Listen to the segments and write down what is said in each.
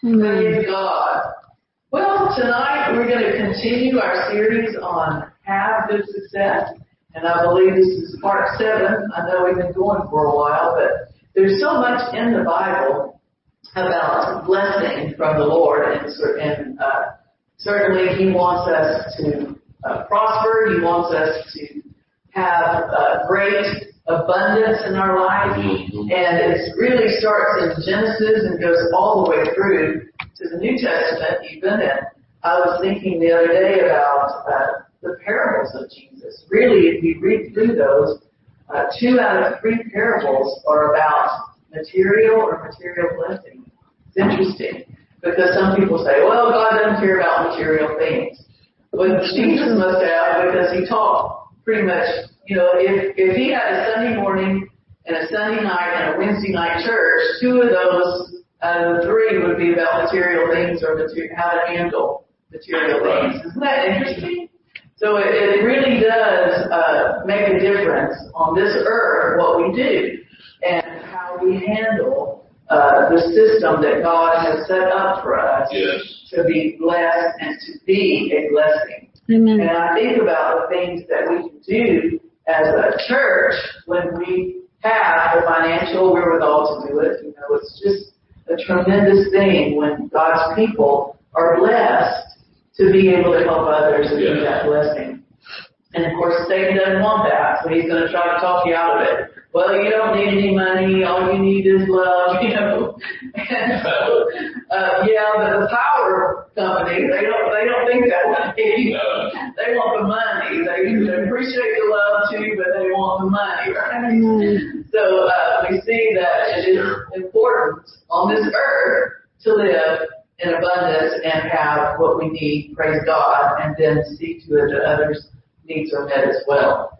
Praise God. Well, tonight we're going to continue our series on Have Good Success. And I believe this is part seven. I know we've been going for a while, but there's so much in the Bible about blessing from the Lord. And, and uh, certainly He wants us to uh, prosper. He wants us to have uh, great abundance in our life. Mm-hmm. And it really starts in Genesis and goes all the way through to the New Testament even. And I was thinking the other day about uh, the parables of Jesus. Really, if you read through those, uh, two out of three parables are about material or material blessing. It's interesting because some people say, well, God doesn't care about material things. But Jesus must have because he taught pretty much you know, if, if he had a Sunday morning and a Sunday night and a Wednesday night church, two of those uh, three would be about material things or material, how to handle material things. Isn't that interesting? So it, it really does uh, make a difference on this earth what we do and how we handle uh, the system that God has set up for us yes. to be blessed and to be a blessing. Amen. And I think about the things that we can do as a church when we have the financial wherewithal to do it. You know, it's just a tremendous thing when God's people are blessed to be able to help others and be that blessing. And of course, Satan doesn't want that, so he's going to try to talk you out of it. Well, you don't need any money. All you need is love, you know. And so, uh, yeah, but the power company, they don't, they don't think that way. They want the money. They, they appreciate the love too, but they want the money, right? So, uh, we see that it is important on this earth to live in abundance and have what we need, praise God, and then see to it that others' needs are met as well.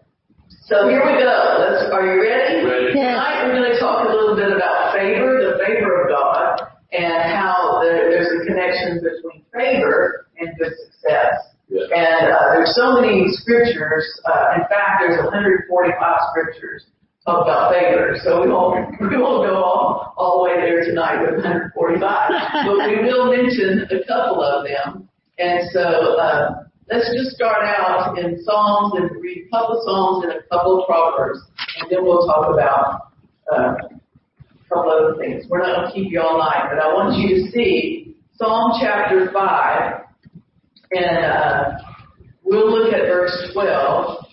So here we go. Let's, are you ready? Ready. Tonight we're going to talk a little bit about favor, the favor of God, and how there, there's a connection between favor and good success. Yeah. And uh, there's so many scriptures. Uh, in fact, there's 145 scriptures talk about favor. So we won't we won't go all, all the way there tonight with 145, but we will mention a couple of them. And so. Uh, Let's just start out in Psalms and read a couple Psalms and a couple Proverbs, and then we'll talk about uh, a couple other things. We're not going to keep you all night, but I want you to see Psalm chapter 5, and uh, we'll look at verse 12,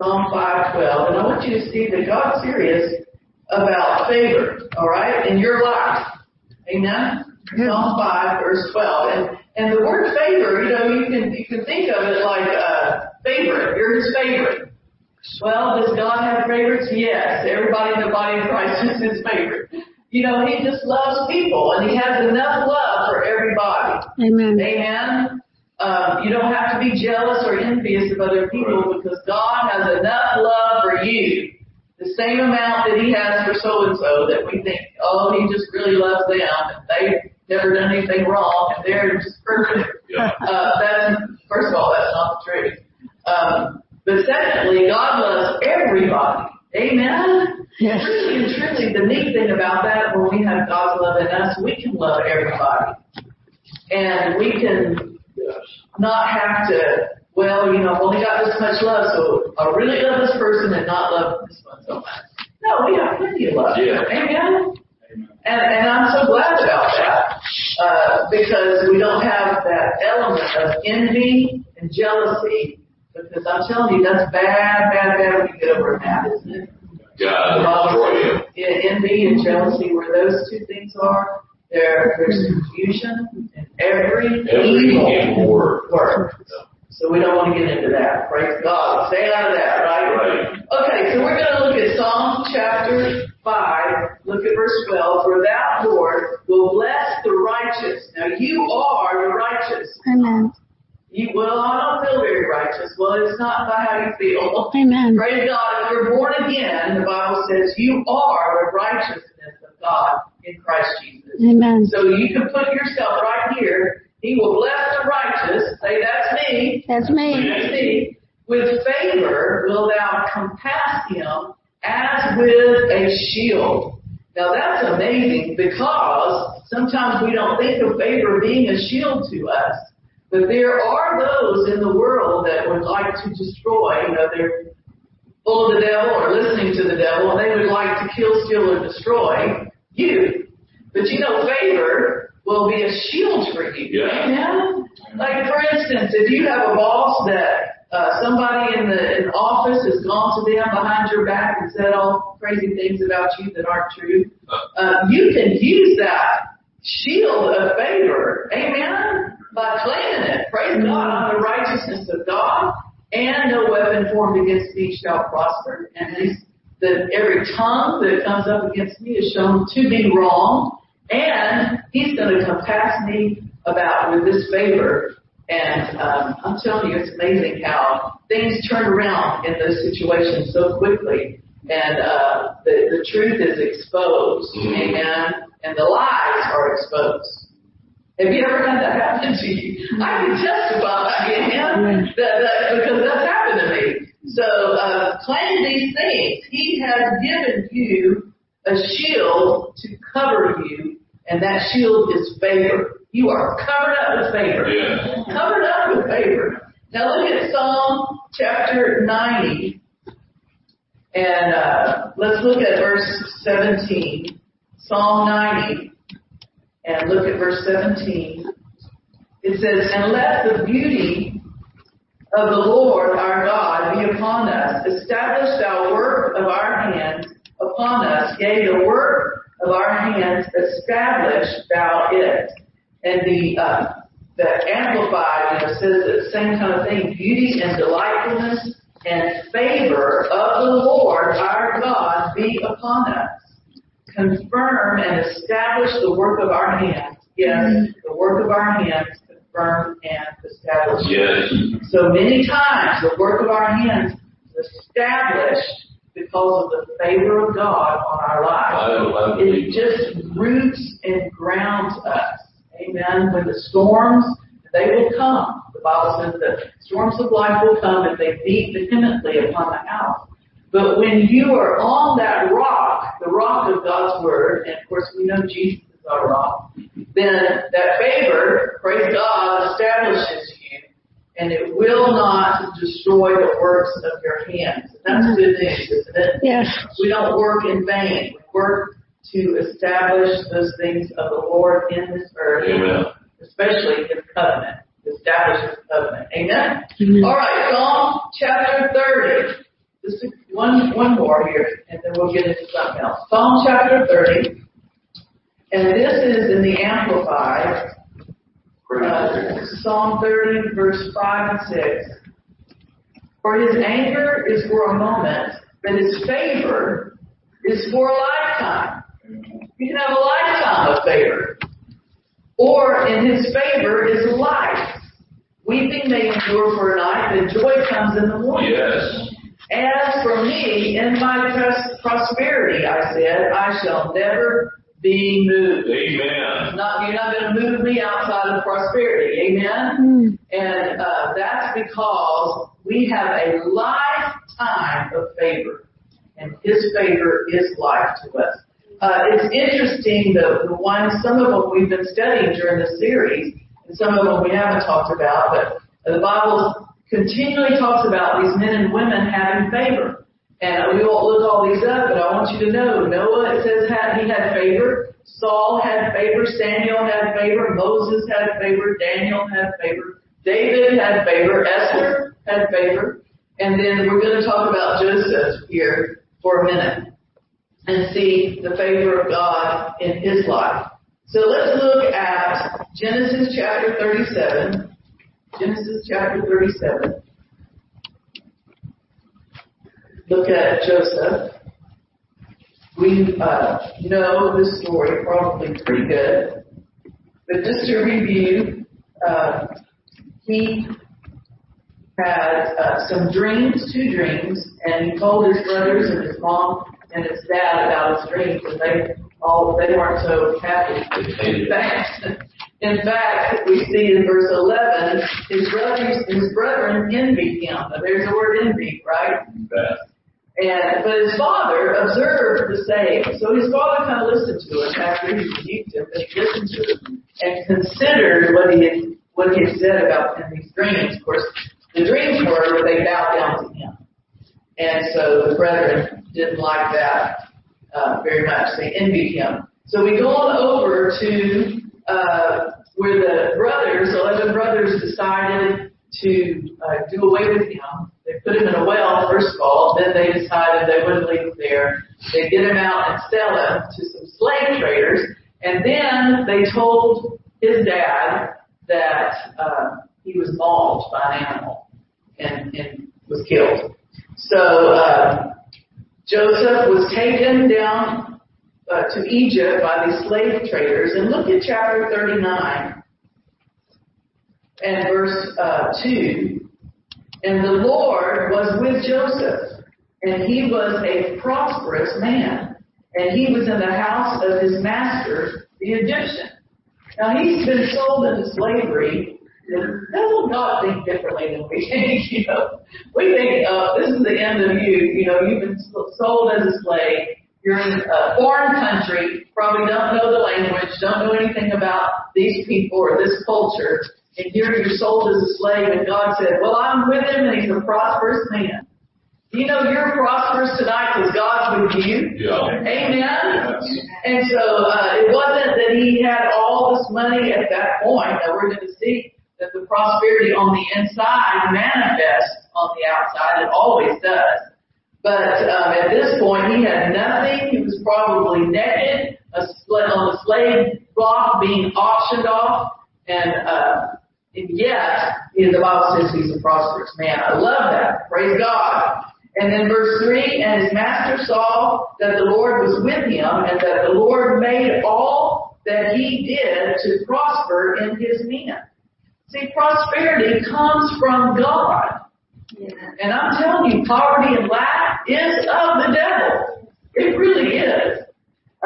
Psalm 5, 12, and I want you to see that God's serious about favor, all right, in your life. Amen? Psalm 5, verse 12. And and the word favor, you know, you can you can think of it like a favorite. You're his favorite. Well, does God have favorites? Yes. Everybody in the body of Christ is his favorite. You know, he just loves people and he has enough love for everybody. Amen. Amen. Um, you don't have to be jealous or envious of other people because God has enough love for you. The same amount that he has for so and so that we think, oh, he just really loves them and they never done anything wrong, and they're just perfect. Yeah. Uh, that's, first of all, that's not the truth. Um, but secondly, God loves everybody. Amen? Yes. Really and truly, the neat thing about that, when we have God's love in us, we can love everybody. And we can Yes. not have to, well, you know, I've only got this much love, so I really love this person and not love this one so much. No, we have plenty of love. Yeah. Amen? And, and I'm so glad about that, because we don't have that element of envy and jealousy, because I'm telling you, that's bad, bad, bad when you get over that, isn't it? God destroy you. Yeah, envy and jealousy, where those two things are, there, there's confusion in every, Every evil evil word. word. So we don't want to get into that. Praise God. Stay out of that, right? Right. Okay, so we're going to look at Psalm chapter 5. Look at verse 12. For that Lord will bless the righteous. Now you are the righteous. Amen. You, well, I don't feel very righteous. Well, it's not by how you feel. Amen. Praise God. If you're born again, the Bible says you are the righteousness of God in Christ Jesus. Amen. So you can put yourself right here. He will bless the righteous. Say, that's me. That's me. That's me. With favor will thou compass him as with a shield. Now that's amazing because sometimes we don't think of favor being a shield to us. But there are those in the world that would like to destroy, you know, they're full of the devil or listening to the devil and they would like to kill, steal, or destroy you. But you know, favor will be a shield for you. Yeah. Amen? Like for instance, if you have a boss that uh, somebody in the in the office has gone to them behind your back and said all crazy things about you that aren't true, uh, you can use that shield of favor, amen, by claiming it. Praise God on the righteousness of God, and no weapon formed against me shall prosper. And these, that every tongue that comes up against me is shown to be wrong, and He's going to compass me about with this favor. And um, I'm telling you, it's amazing how things turn around in those situations so quickly, and uh, the the truth is exposed, Mhm. amen, and the lies are exposed. Have you ever had that happen to you? I can testify, amen, that, that, because that's happened to me. So uh, claim these things. He has given you a shield to cover you, and that shield is favor. You are covered up with favor. Yeah. Covered up with favor. Now look at Psalm chapter 90. And uh, let's look at verse 17. Psalm 90. And look at verse 17. It says, And let the beauty of the Lord our God be upon us. Establish thou work of our hands upon us. Yea, the work of our hands, establish thou it. And the, uh, the Amplified, you know, says the same kind of thing, beauty and delightfulness and favor of the Lord our God be upon us. Confirm and establish the work of our hands. Yes, the work of our hands confirm and establish. Yes. So many times the work of our hands is established because of the favor of God on our I, lives. I It just roots and grounds us. Amen. When the storms, they will come. The Bible says that storms of life will come and they beat vehemently upon the house. But when you are on that rock, the rock of God's word, and of course we know Jesus is our rock, then that favor, praise God, establishes you and it will not destroy the works of your hands. That's mm-hmm. good news, isn't it? Yes. We don't work in vain. We work to establish those things of the Lord in this earth, Amen. especially His covenant. Establish His covenant. Amen. Amen. All right, Psalm chapter thirty. Just one one more here, and then we'll get into something else. Psalm chapter thirty, and this is in the Amplified. Uh, Psalm 30, verse 5 and 6. For his anger is for a moment, but his favor is for a lifetime. You can have a lifetime of favor. Or in his favor is life. Weeping may endure for a night, but joy comes in the morning. Yes. As for me, in my pros- prosperity, I said, I shall never be moved. Amen. Not, you're not going to move me outside of prosperity. Amen? Mm. And uh, that's because we have a lifetime of favor. And His favor is life to us. Uh, it's interesting, the, the ones, some of them we've been studying during the series, and some of them we haven't talked about, but the Bible continually talks about these men and women having favor. And we won't look all these up, but I want you to know, Noah, it says had, he had favor. Saul had favor. Samuel had favor. Moses had favor. Daniel had favor. David had favor. Esther had favor. And then we're going to talk about Joseph here for a minute and see the favor of God in his life. So let's look at Genesis chapter 37. Genesis chapter 37. Look at Joseph. We uh, know the story probably pretty good, but just to review, uh, he had uh, some dreams, two dreams, and he told his brothers and his mom and his dad about his dreams, and they all they weren't so happy. In fact, in fact, we see in verse 11, his brothers, his brethren envied him. Now, there's the word envy, right? And but his father observed the same. So his father kind of listened to him after he rebuked him, but he listened to him and considered what he had what he had said about in these dreams. Of course, the dreams were they bowed down to him. And so the brethren didn't like that uh, very much. They envied him. So we go on over to uh, where the brothers, 11 brothers, decided to uh, do away with him. They put him in a well, first of all. Then they decided they wouldn't leave him there. They get him out and sell him to some slave traders. And then they told his dad that uh, he was mauled by an animal and, and was killed. So uh, Joseph was taken down uh, to Egypt by these slave traders. And look at chapter 39 and verse uh, 2. And the Lord was with Joseph, and he was a prosperous man, and he was in the house of his master, the Egyptian. Now he's been sold into slavery. Doesn't God think differently than we think? You know, we think, uh, this is the end of you. You know, you've been sold as a slave. You're in a foreign country, probably don't know the language, don't know anything about these people or this culture, and here you're sold as a slave, and God said, well, I'm with him, and he's a prosperous man. You know you're prosperous tonight because God's with you. Yeah. Amen. And so uh, it wasn't that he had all this money at that point. That we're going to see that the prosperity on the inside manifests on the outside. It always does. But um, at this point, he had nothing. He was probably naked, a split on the slave block, being auctioned off, and uh, and yet you know, the Bible says he's a prosperous man. I love that. Praise God. And then verse 3, and his master saw that the Lord was with him and that the Lord made all that he did to prosper in his hand. See, prosperity comes from God. And I'm telling you, poverty and lack is of the devil. It really is.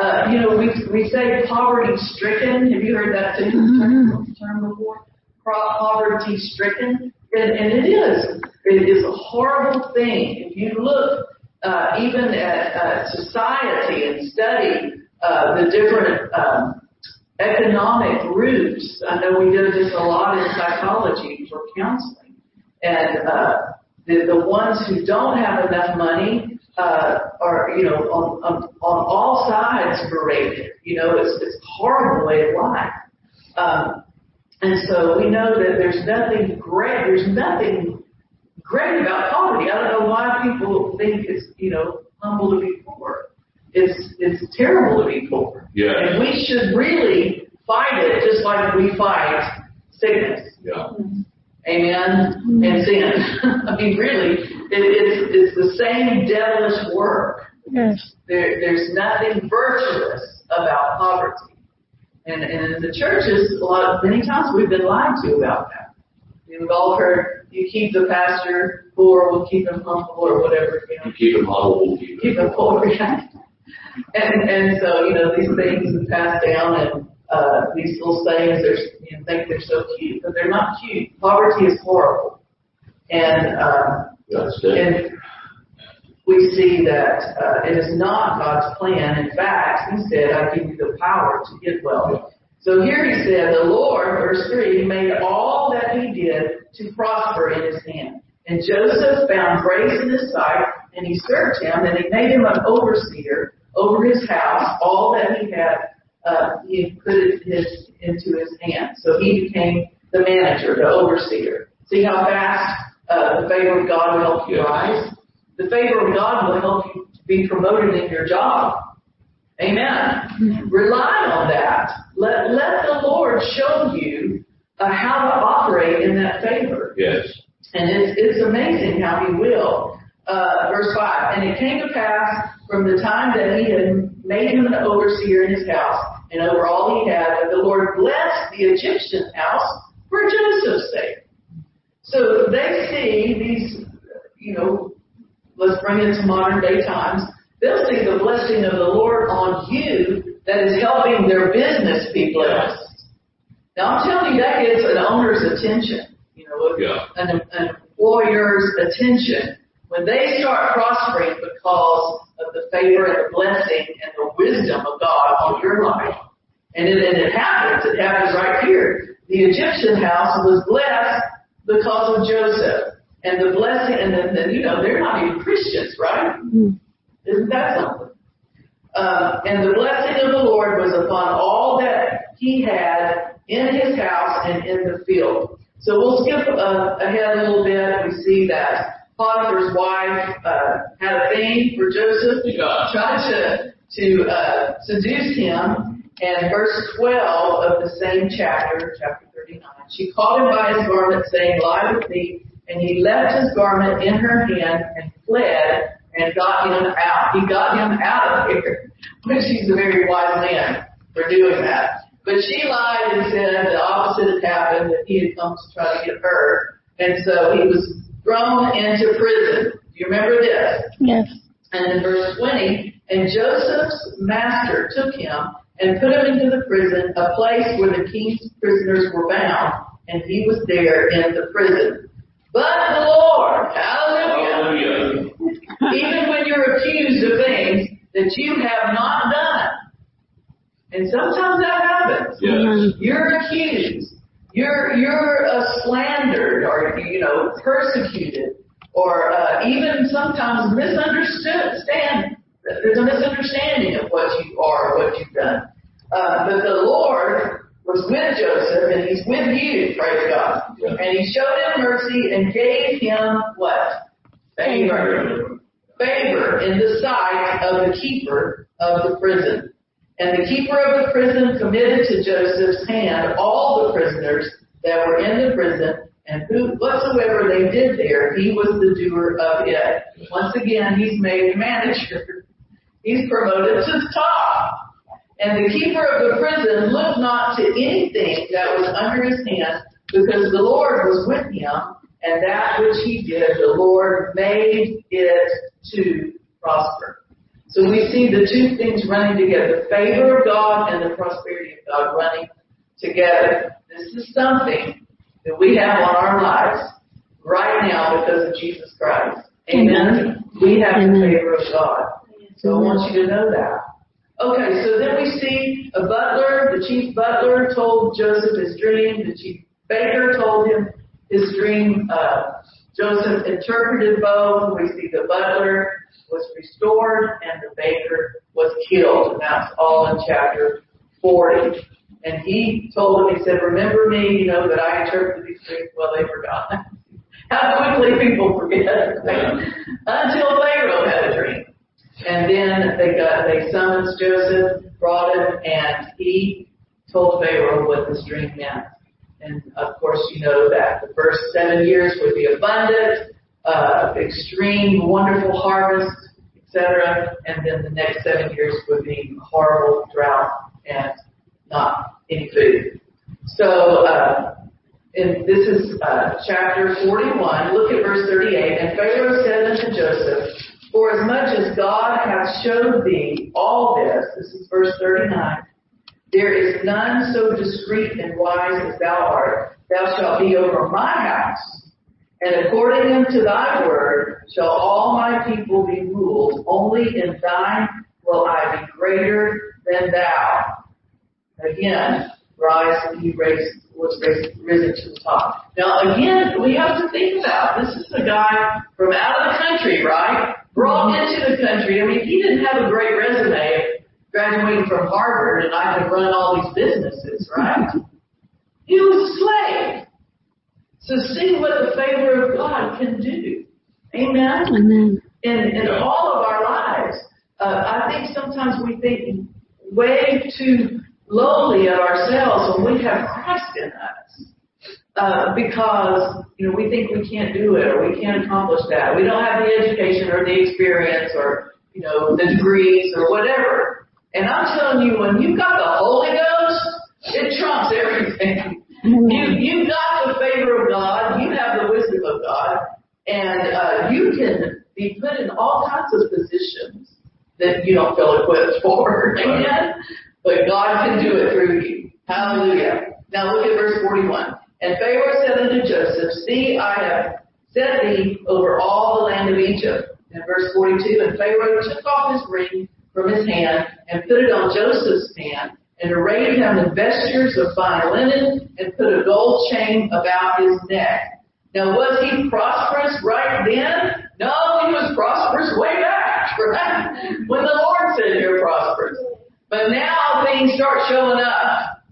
Uh, you know, we we say poverty stricken. Have you heard that term, term before? Poverty stricken, and, and it is. It is a horrible thing. If you look uh, even at uh, society and study uh, the different um, economic roots. I know we do this a lot in psychology for counseling, and uh, the the ones who don't have enough money uh, are you know on, on on all sides berated. You know, it's it's horrible way of life. Um, and so we know that there's nothing great. There's nothing great about poverty. I don't know why people think it's you know humble to be. It's it's terrible to be poor. Yeah. And we should really fight it just like we fight sickness. Yeah. Amen. Mm-hmm. And sin. I mean, really, it, it's it's the same devilish work. Yes. There, there's nothing virtuous about poverty. And, and in the churches, a lot of, many times we've been lied to about that. We've all heard, you keep the pastor poor, we'll keep him humble, or whatever, you know. You keep him humble, we'll keep Keep him. him poor, yeah. And, and so, you know, these things are passed down and, uh, these little sayings, they're, you know, think they're so cute, but they're not cute. Poverty is horrible. And, uh, That's it. and we see that uh, it is not God's plan. In fact, He said, "I give you the power to get wealth." So here He said, "The Lord, verse three, made all that He did to prosper in His hand." And Joseph found grace in His sight, and He served him, and He made him an overseer over his house. All that he had, uh, He put it his, into His hand. So he became the manager, the overseer. See how fast uh, the favor of God will help you rise. The favor of God will help you to be promoted in your job. Amen. Rely on that. Let, let the Lord show you uh, how to operate in that favor. Yes. And it's, it's amazing how he will. Uh, verse 5. And it came to pass from the time that he had made him an overseer in his house and over all he had, that the Lord blessed the Egyptian house for Joseph's sake. So they see these, you know, let's bring it to modern day times. They'll see the blessing of the Lord on you that is helping their business be blessed. Now I'm telling you that gets an owner's attention, you know, Yeah. an, an employer's attention when they start prospering because of the favor and the blessing and the wisdom of God on your life, and it, and it happens, it happens right here. The Egyptian house was blessed because of Joseph. And the blessing, and then, then you know, they're not even Christians, right? Isn't that something? Uh, and the blessing of the Lord was upon all that he had in his house and in the field. So we'll skip uh, ahead a little bit. We see that Potiphar's wife uh, had a thing for Joseph, Yeah. tried to to uh, seduce him. And verse 12 of the same chapter, chapter 39, she caught him by his garment, saying, "Lie with me." And he left his garment in her hand and fled and got him out. He got him out of here, which he's a very wise man for doing that. But she lied and said the opposite had happened, that he had come to try to get her. And so he was thrown into prison. Do you remember this? Yes. And in verse 20, and Joseph's master took him and put him into the prison, a place where the king's prisoners were bound, and he was there in the prison. But the Lord, hallelujah, Hallelujah. even when you're accused of things that you have not done. And sometimes that happens. Yes. You're accused. You're you're uh, slandered, or you know, persecuted, or uh, even sometimes misunderstood. Stand there's a misunderstanding of what you are, what you've done. Uh, but the Lord was with Joseph, and He's with you. Praise God. Yeah. And He showed him mercy and gave him what? Favor favor in the sight of the keeper of the prison. And the keeper of the prison committed to Joseph's hand all the prisoners that were in the prison, and who whatsoever they did there, he was the doer of it. Once again, he's made manager. He's promoted to the top. And the keeper of the prison looked not to anything that was under his hand, because the Lord was with him, and that which he did, the Lord made it to prosper. So we see the two things running together, the favor of God and the prosperity of God running together. This is something that we have on our lives right now because of Jesus Christ. Amen. We have the favor of God. So I want you to know that. Okay, so then we see a butler, the chief butler told Joseph his dream, the chief baker told him his dream, uh, Joseph interpreted both. We see the butler was restored and the baker was killed. And that's all in chapter 40. And he told him, he said, remember me, you know, that I interpreted these dreams. Well, they forgot. How quickly people forget. Until Pharaoh had a dream. And then they got, they summoned Joseph, brought him, and he told Pharaoh what this dream meant. And of course, you know that the first seven years would be abundant, uh, extreme, wonderful harvest, etc. And then the next seven years would be horrible drought and not any food. So, uh, this is uh, chapter 41. Look at verse 38. And Pharaoh said unto Joseph, For as much as God hath showed thee all this, this is verse 39, there is none so discreet and wise as thou art. Thou shalt be over my house. And according unto thy word shall all my people be ruled. Only in thine will I be greater than thou. Again, rise and he raised, was raised, risen to the top. Now again, we have to think about, this is a guy from out of the country, right? Brought into the country. I mean, he didn't have a great resume graduating from Harvard and I could run all these businesses, right? He was a slave. So see what the favor of God can do. Amen? Amen. in, in all of our lives. Uh, I think sometimes we think way too lowly of ourselves when we have Christ in us. Uh, because, you know, we think we can't do it or we can't accomplish that. We don't have the education or the experience or, you know, the degrees or whatever. And I'm telling you, when you've got the Holy Ghost, it trumps everything. You, you've got the favor of God, you have the wisdom of God, and uh, you can be put in all kinds of positions that you don't feel equipped for. Amen? But God can do it through you. Hallelujah. Now look at verse 41. And Pharaoh said unto Joseph, See, I have set thee over all the land of Egypt. In verse 42, and Pharaoh took off his ring from his hand and put it on Joseph's hand and arrayed him in vestures of fine linen and put a gold chain about his neck. Now was he prosperous right then? No, he was prosperous way back, right? When the Lord said you're prosperous. But now things start showing up,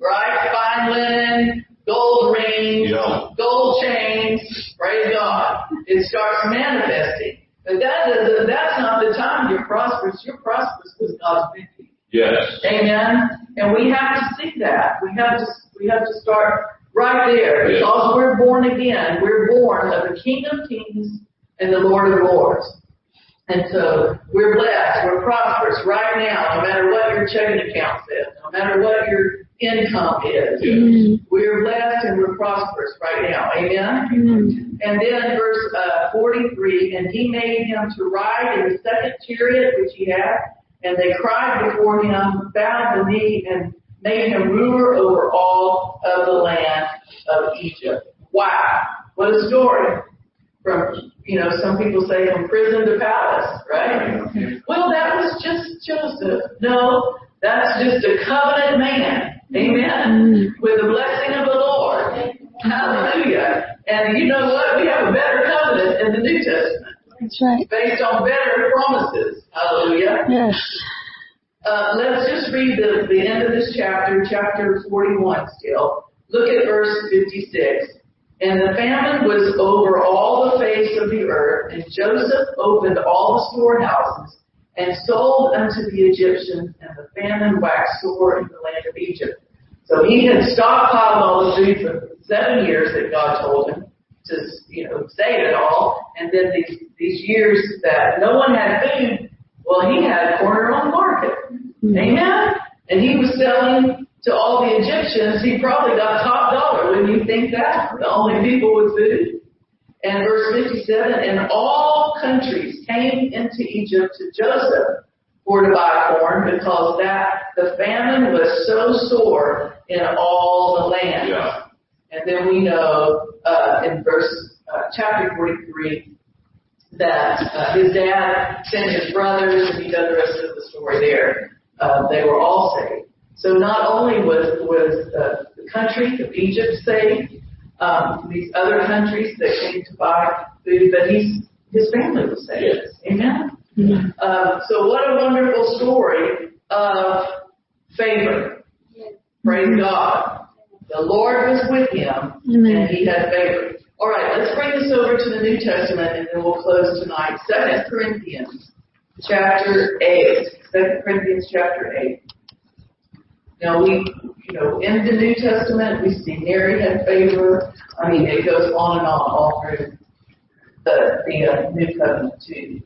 right? Fine linen, gold rings, Yeah. gold chains, praise God. It starts manifesting. But that that's not the time you're prosperous. You're prosperous because God's with you. Yes. Amen. And we have to see that. We have to we have to start right there Yeah. because we're born again. We're born of the King of Kings and the Lord of Lords. And so we're blessed. We're prosperous right now, no matter what your checking account says, no matter what your income is. Yes. We're blessed and we're prosperous right now. Amen. Amen. And then verse uh, 43, and he made him to ride in the second chariot which he had, and they cried before him, bowed the knee, and made him ruler over all of the land of Egypt. Wow, what a story! From you know, some people say from prison to palace, right? Well, that was just Joseph. No, that's just a covenant man. Amen. With the blessing of the Lord. Hallelujah. And you know what? We have a better covenant in the New Testament That's right. based on better promises. Hallelujah. Yes. Uh, let's just read the, the end of this chapter, chapter 41 still. Look at verse 56. And the famine was over all the face of the earth, and Joseph opened all the storehouses and sold unto the Egyptians, and the famine waxed sore in the land of Egypt. So he had stockpiled all the food for seven years that God told him to, you know, save it all, and then these these years that no one had food, well, he had a corner on the market. Hmm. Amen. And he was selling to all the Egyptians. He probably got top. Wouldn't you think that? The only people with food. And verse 57, and all countries came into Egypt to Joseph for to buy corn because that the famine was so sore in all the land. Yeah. And then we know uh, in verse uh, chapter 43 that uh, his dad sent his brothers, and he does the rest of the story there. Uh, they were all saved. So not only was was uh, the country of Egypt saved, um, these other countries that came to buy food, but he's his family was saved. Amen. Uh, so what a wonderful story of favor. Praise God. The Lord was with him Amen. and he had favor. All right, let's bring this over to the New Testament and then we'll close tonight. Second Corinthians chapter 8. Second Corinthians chapter 8. Now we, you know, in the New Testament we see Mary had favor. I mean, it goes on and on all through the, the uh, New Covenant too.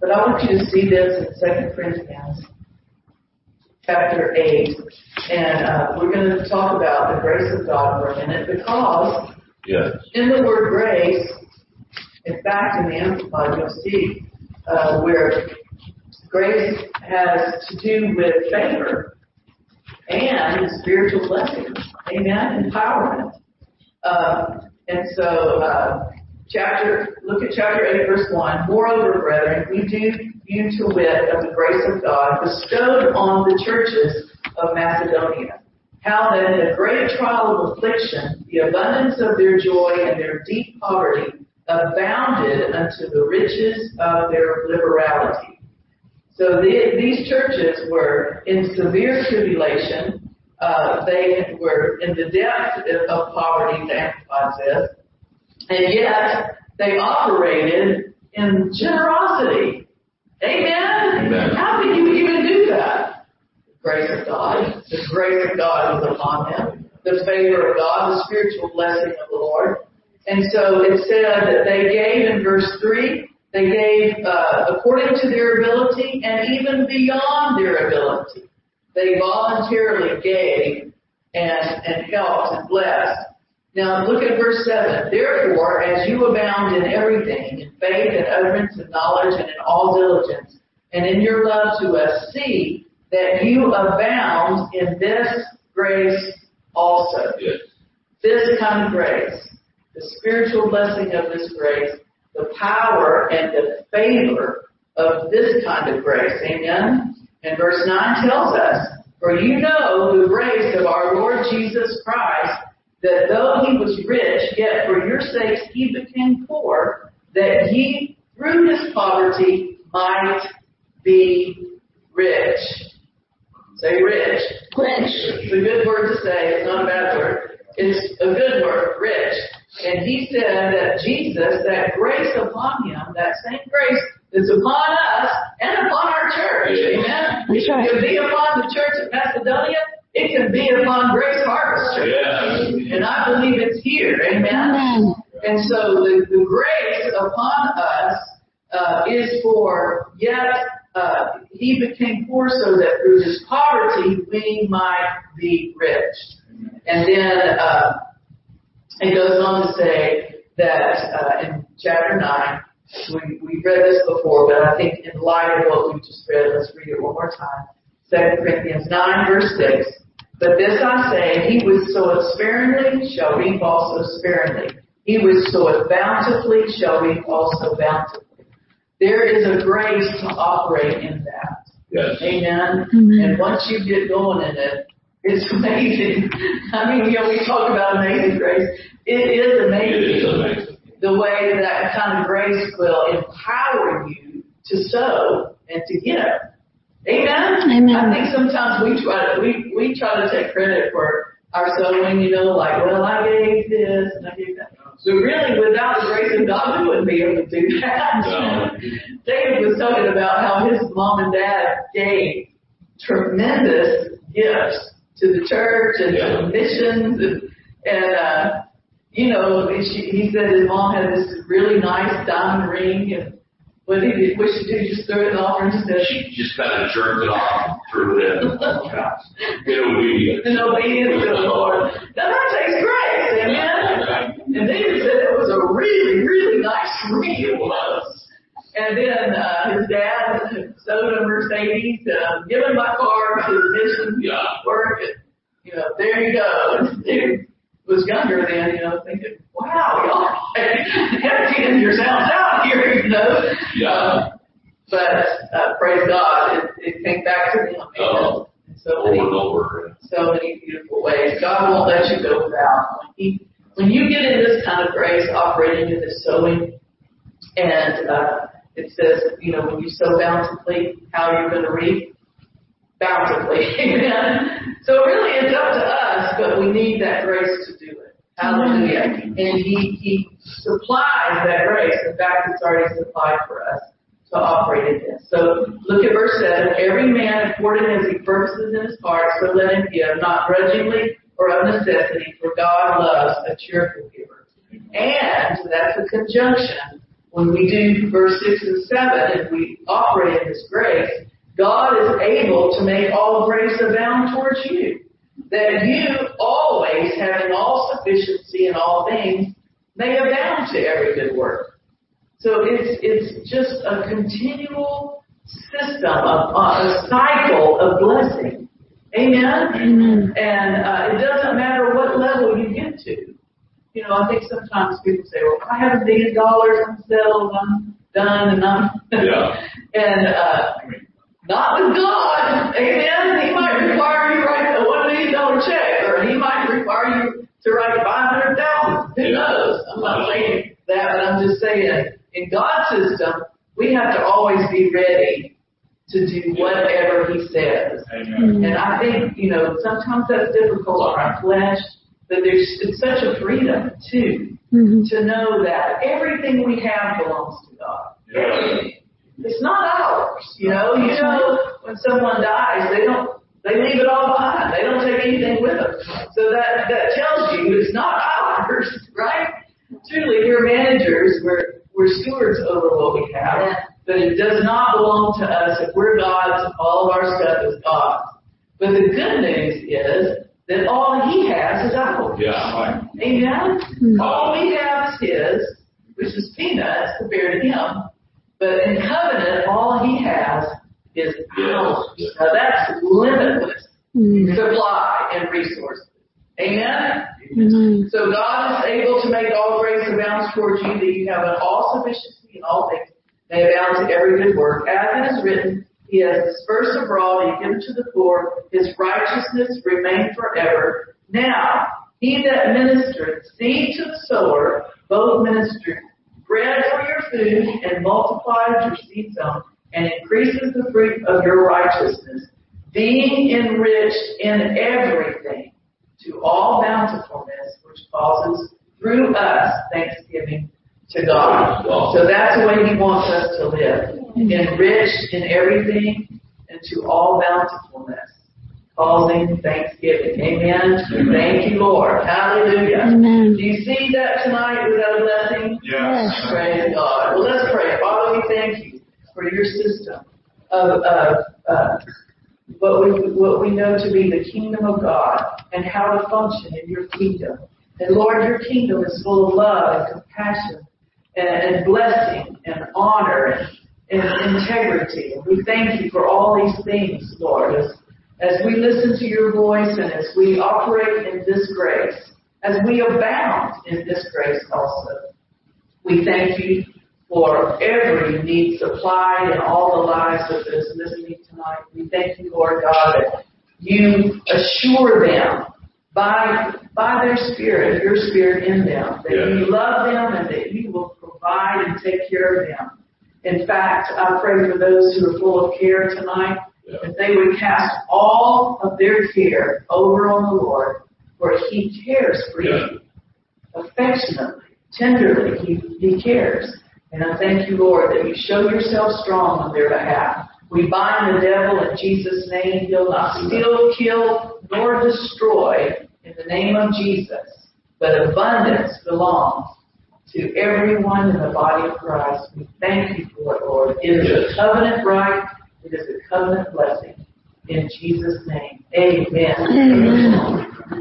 But I want you to see this in Second Corinthians chapter 8. And uh, we're going to talk about the grace of God for a minute because Yes. in the word grace, in fact, in the Amplified, you'll see uh, where grace has to do with favor and spiritual blessings. Amen. Empowerment. Uh, and so, uh, chapter, look at chapter 8, verse 1. Moreover, brethren, we do you to wit of the grace of God bestowed on the churches of Macedonia. How that in a great trial of affliction, the abundance of their joy and their deep poverty abounded unto the riches of their liberality. So the, these churches were in severe tribulation. Uh, they were in the depth of poverty, the Amplified says, and yet they operated in generosity. Amen? Amen. How can you even do that? The grace of God. The grace of God was upon them. The favor of God, the spiritual blessing of the Lord. And so it said that they gave in verse 3, they gave uh, according to their ability and even beyond their ability. They voluntarily gave and, and helped and blessed. Now look at verse 7. Therefore, as you abound in everything, in faith and utterance and knowledge and in all diligence, and in your love to us, see that you abound in this grace also. Yes. This kind of grace. the spiritual blessing of this grace, the power and the favor of this kind of grace. Amen? And verse 9 tells us, For you know the grace of our Lord Jesus Christ, that though he was rich, yet for your sakes he became poor, that ye through his poverty might be rich. Say rich. Rich. It's a good word to say. It's not a bad word. It's a good word, rich. And he said that Jesus, that grace upon him, that same grace that's upon us and upon our church. Amen. That's right. It can be upon the church of Macedonia. It can be upon Grace Harvest Church. Yeah. And I believe it's here. Amen. Amen. And so the, the grace upon us uh, is for yet uh, he became poor so that through his poverty we might be rich. And then uh, it goes on to say that uh, in chapter 9, we, we read this before, but I think in light of what we just read, let's read it one more time. 2 Corinthians 9 verse 6. But this I say, he was soweth sparingly, shall reap also sparingly. He was soweth bountifully, shall reap also bountifully. There is a grace to operate in that. Yes. Amen. Amen. And once you get going in it, it's amazing. I mean, you know, we talk about amazing grace. It is amazing It is amazing. the way that kind of grace will empower you to sow and to give. Amen? Amen. I think sometimes we try to, we, we try to take credit for our sowing, you know, like, well, I gave this and I gave that. But really, without the grace of God, we wouldn't be able to do that. No. David was talking about how his mom and dad gave tremendous gifts to the church and to the missions and, and uh, you know, she, he said his mom had this really nice diamond ring and what did he, what she do? Just throw it in the offering instead. She just kind of jerked it off and threw it in. Get obedient. in obedience to the Lord. Now that takes grace, amen? And David said it was a really, really nice ring it was. And then uh, his dad sold a Mercedes, uh, given my car to the mission Yeah. work. And, you know, there you go. And Dude was younger then, you know, thinking, wow, y'all emptying yourselves out here, you know. Yeah. But uh, praise God, it, it came back to them. Oh. In so Over many and over. so many beautiful ways. God won't let you go without. When, he, when you get in this kind of grace, operating in this sowing, and uh, it says, you know, when you sow bountifully, how are you're going to reap bountifully. Amen. So it really, it's up to us, but we need that grace to do it. Hallelujah. And He He supplies that grace. In fact, it's already supplied for us to operate in this. So look at verse 7. Every man according as he purposes in his heart, so let him give, not grudgingly or of necessity, for God loves a cheerful giver. And that's a conjunction. When we do verse 6 and 7 and we operate in this grace, God is able to make all grace abound towards you. That you always, having all sufficiency in all things, may abound to every good work. So it's it's just a continual system, of, a cycle of blessing. Amen. Amen. And uh, it doesn't matter what level you get to. You know, I think sometimes people say, "Well, I have a million dollars, I'm settled, I'm done, and I'm." Yeah. and uh, not with God. Amen. He might require you to write a one million dollar check, or he might require you to write five hundred thousand. Who Yeah. knows? I'm not saying that, but I'm just saying in God's system, we have to always be ready to do whatever He says. Amen. And I think, you know, sometimes that's difficult on our flesh, but there's it's such a freedom too Mhm. to know that everything we have belongs to God. Everything. It's not ours, you know. You know, when someone dies, they don't they leave it all behind. They don't take anything with them. So that that tells you it's not ours, right? Truly, we're managers. We're we're stewards over what we have, but it does not belong to us. If we're God's, all of our stuff is God's. But the good news is that all He has is ours. Yeah. Amen. Mhm. All we have is His, which is peanuts compared to Him. But in covenant, all He has is Yes, ours. yes. Now that's limitless Mhm. supply and resources. Amen? Amen. So God is able to make all grace abound towards you, that you have an all sufficiency in all things, may abound to every good work. As it is written, He has dispersed abroad, and given to the poor, His righteousness remain forever. Now, He that ministered seed to the sower, both ministered bread for your food, and multiplies your seed sown, and increases the fruit of your righteousness, being enriched in everything to all bountifulness, which causes through us thanksgiving to God. So that's the way He wants us to live. Enriched in everything and to all bountifulness, causing thanksgiving. Amen. Thank you, Lord. Hallelujah. Amen. Do you see that tonight? Was that a blessing? Yes. Praise God. Well, let's pray. Father, we thank you for your system of, of uh, what we what we know to be the kingdom of God and how to function in your kingdom. And Lord, your kingdom is full of love and compassion and, blessing and honor and, and integrity. And we thank you for all these things, Lord, as, as we listen to your voice and as we operate in this grace, as we abound in this grace also. We thank you for every need supplied in all the lives of those listening tonight. We thank you, Lord God, that you assure them by, by their spirit, your spirit in them, that Yeah. you love them and that you will provide and take care of them. In fact, I pray for those who are full of care tonight, Yeah. that they would cast all of their care over on the Lord, for He cares for Yeah. you affectionately, tenderly. He, he cares. And I thank you, Lord, that you show yourself strong on their behalf. We bind the devil in Jesus' name. He'll not steal, kill, nor destroy in the name of Jesus. But abundance belongs to everyone in the body of Christ. We thank you for it, Lord. It is a covenant right. It is a covenant blessing. In Jesus' name. Amen. Amen.